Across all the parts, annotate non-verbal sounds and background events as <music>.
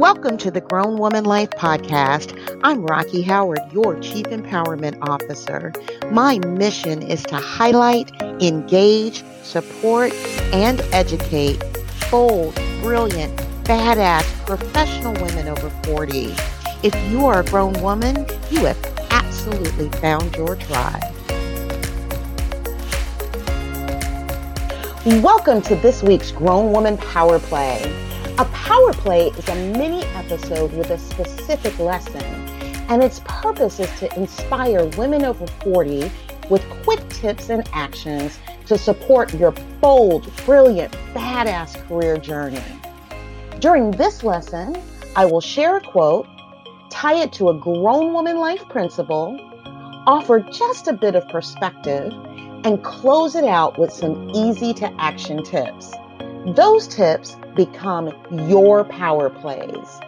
Welcome to the Grown Woman Life Podcast. I'm Rocky Howard, your Chief Empowerment Officer. My mission is to highlight, engage, support, and educate bold, brilliant, badass, professional women over 40. If you are a grown woman, you have absolutely found your tribe. Welcome to this week's Grown Woman Power Play. A power play is a mini episode with a specific lesson, and its purpose is to inspire women over 40 with quick tips and actions to support your bold, brilliant, badass career journey. During this lesson, I will share a quote, tie it to a grown woman life principle, offer just a bit of perspective, and close it out with some easy to action tips. Those tips become your power plays.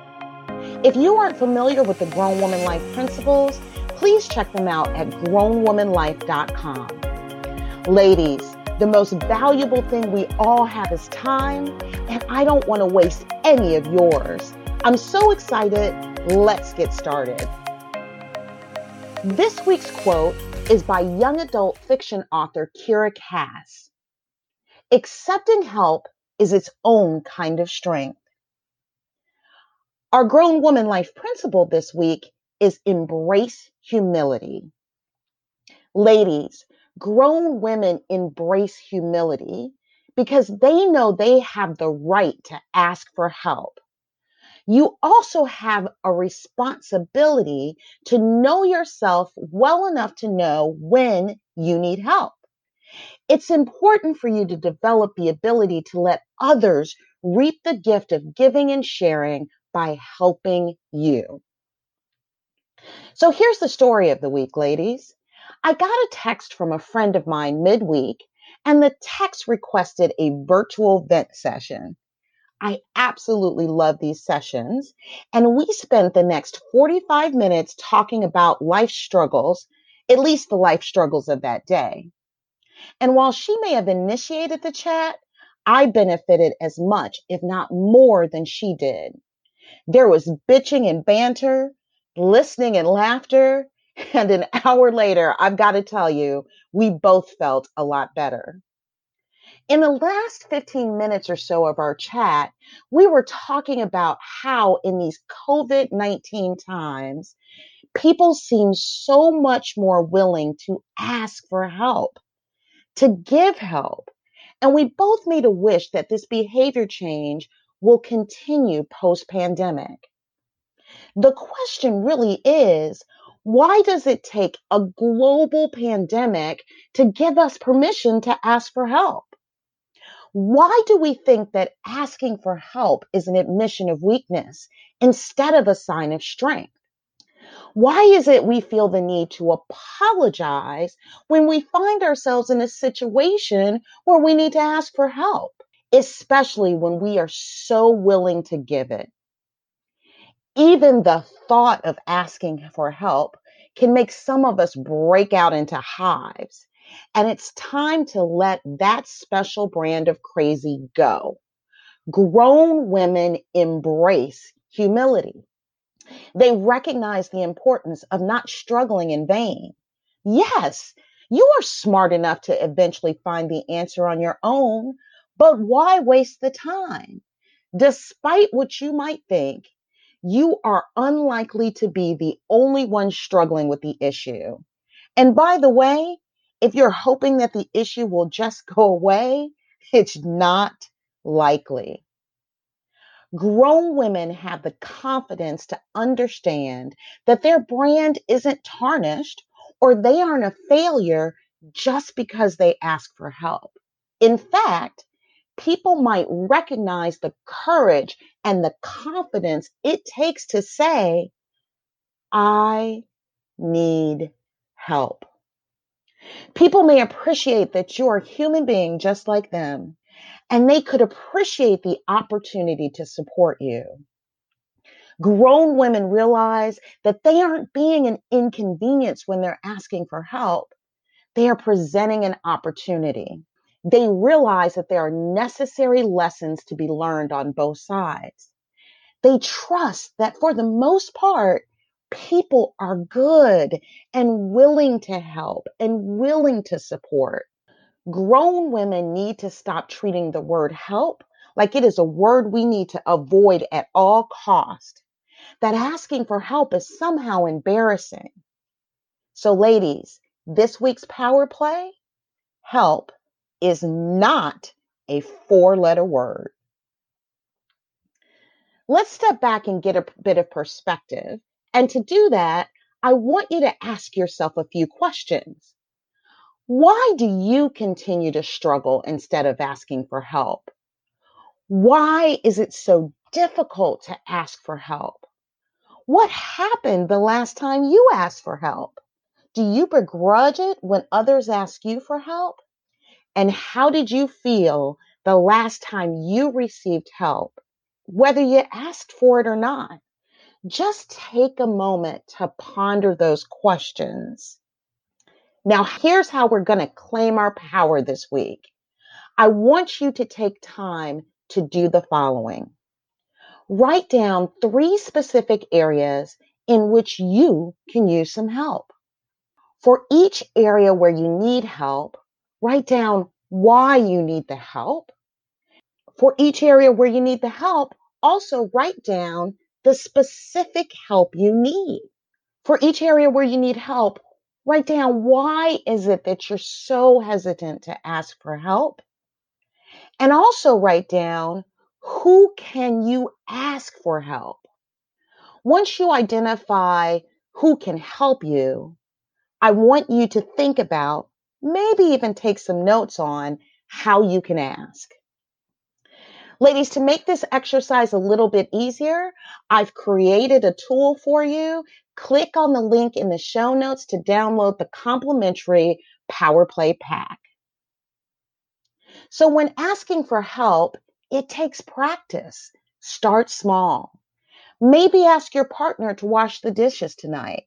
If you aren't familiar with the Grown Woman Life principles, please check them out at grownwomanlife.com. Ladies, the most valuable thing we all have is time, and I don't want to waste any of yours. I'm so excited. Let's get started. This week's quote is by young adult fiction author Kiera Cass. Accepting help is its own kind of strength. Our grown woman life principle this week is embrace humility. Ladies, grown women embrace humility because they know they have the right to ask for help. You also have a responsibility to know yourself well enough to know when you need help. It's important for you to develop the ability to let others reap the gift of giving and sharing by helping you. So here's the story of the week, ladies. I got a text from a friend of mine midweek, and the text requested a virtual vent session. I absolutely love these sessions, and we spent the next 45 minutes talking about life struggles, at least the life struggles of that day. And while she may have initiated the chat, I benefited as much, if not more, than she did. There was bitching and banter, listening and laughter. <laughs> And an hour later, I've got to tell you, we both felt a lot better. In the last 15 minutes or so of our chat, we were talking about how in these COVID 19 times, people seem so much more willing to ask for help, to give help, and we both made a wish that this behavior change will continue post pandemic. The question really is why does it take a global pandemic to give us permission to ask for help? Why do we think that asking for help is an admission of weakness instead of a sign of strength? Why is it we feel the need to apologize when we find ourselves in a situation where we need to ask for help, especially when we are so willing to give it? Even the thought of asking for help can make some of us break out into hives. And it's time to let that special brand of crazy go. Grown women embrace humility. They recognize the importance of not struggling in vain. Yes, you are smart enough to eventually find the answer on your own, but why waste the time? Despite what you might think, you are unlikely to be the only one struggling with the issue. And by the way, if you're hoping that the issue will just go away, it's not likely. Grown women have the confidence to understand that their brand isn't tarnished or they aren't a failure just because they ask for help. In fact, people might recognize the courage and the confidence it takes to say, I need help. People may appreciate that you're a human being just like them and they could appreciate the opportunity to support you. Grown women realize that they aren't being an inconvenience when they're asking for help. They are presenting an opportunity. They realize that there are necessary lessons to be learned on both sides. They trust that for the most part, people are good and willing to help and willing to support. Grown women need to stop treating the word help like it is a word we need to avoid at all cost. That asking for help is somehow embarrassing. So ladies, this week's power play, help is not a four letter word. Let's step back and get a bit of perspective. And to do that, I want you to ask yourself a few questions. Why do you continue to struggle instead of asking for help? Why is it so difficult to ask for help? What happened the last time you asked for help? Do you begrudge it when others ask you for help? And how did you feel the last time you received help, whether you asked for it or not? Just take a moment to ponder those questions. Now, here's how we're going to claim our power this week. I want you to take time to do the following. Write down three specific areas in which you can use some help. For each area where you need help, write down why you need the help. For each area where you need the help, also write down the specific help you need. For each area where you need help, write down why is it that you're so hesitant to ask for help? And also write down who can you ask for help? Once you identify who can help you, I want you to think about, maybe even take some notes on how you can ask. Ladies, to make this exercise a little bit easier, I've created a tool for you. Click on the link in the show notes to download the complimentary Power Play Pack. So, when asking for help, it takes practice. Start small. Maybe ask your partner to wash the dishes tonight.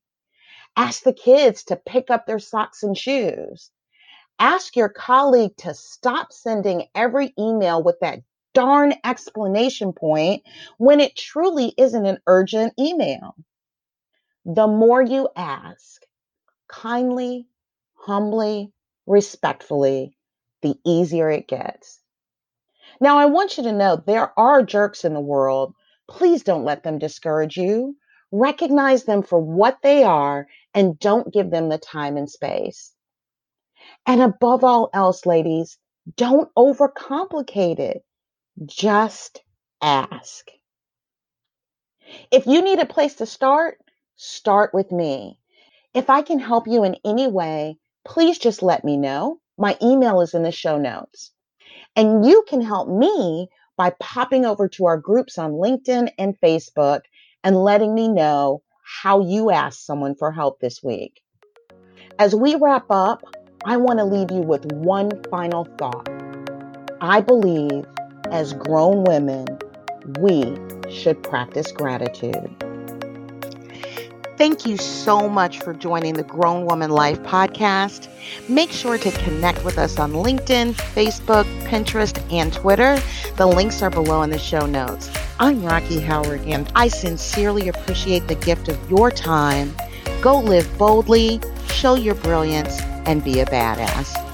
Ask the kids to pick up their socks and shoes. Ask your colleague to stop sending every email with that darn explanation point when it truly isn't an urgent email. The more you ask, kindly, humbly, respectfully, the easier it gets. Now, I want you to know there are jerks in the world. Please don't let them discourage you. Recognize them for what they are and don't give them the time and space. And above all else, ladies, don't overcomplicate it. Just ask. If you need a place to start, start with me. If I can help you in any way, please just let me know. My email is in the show notes. And you can help me by popping over to our groups on LinkedIn and Facebook and letting me know how you asked someone for help this week. As we wrap up, I want to leave you with one final thought. I believe as grown women, we should practice gratitude. Thank you so much for joining the Grown Woman Life podcast. Make sure to connect with us on LinkedIn, Facebook, Pinterest, and Twitter. The links are below in the show notes. I'm Rocky Howard, and I sincerely appreciate the gift of your time. Go live boldly, show your brilliance, and be a badass.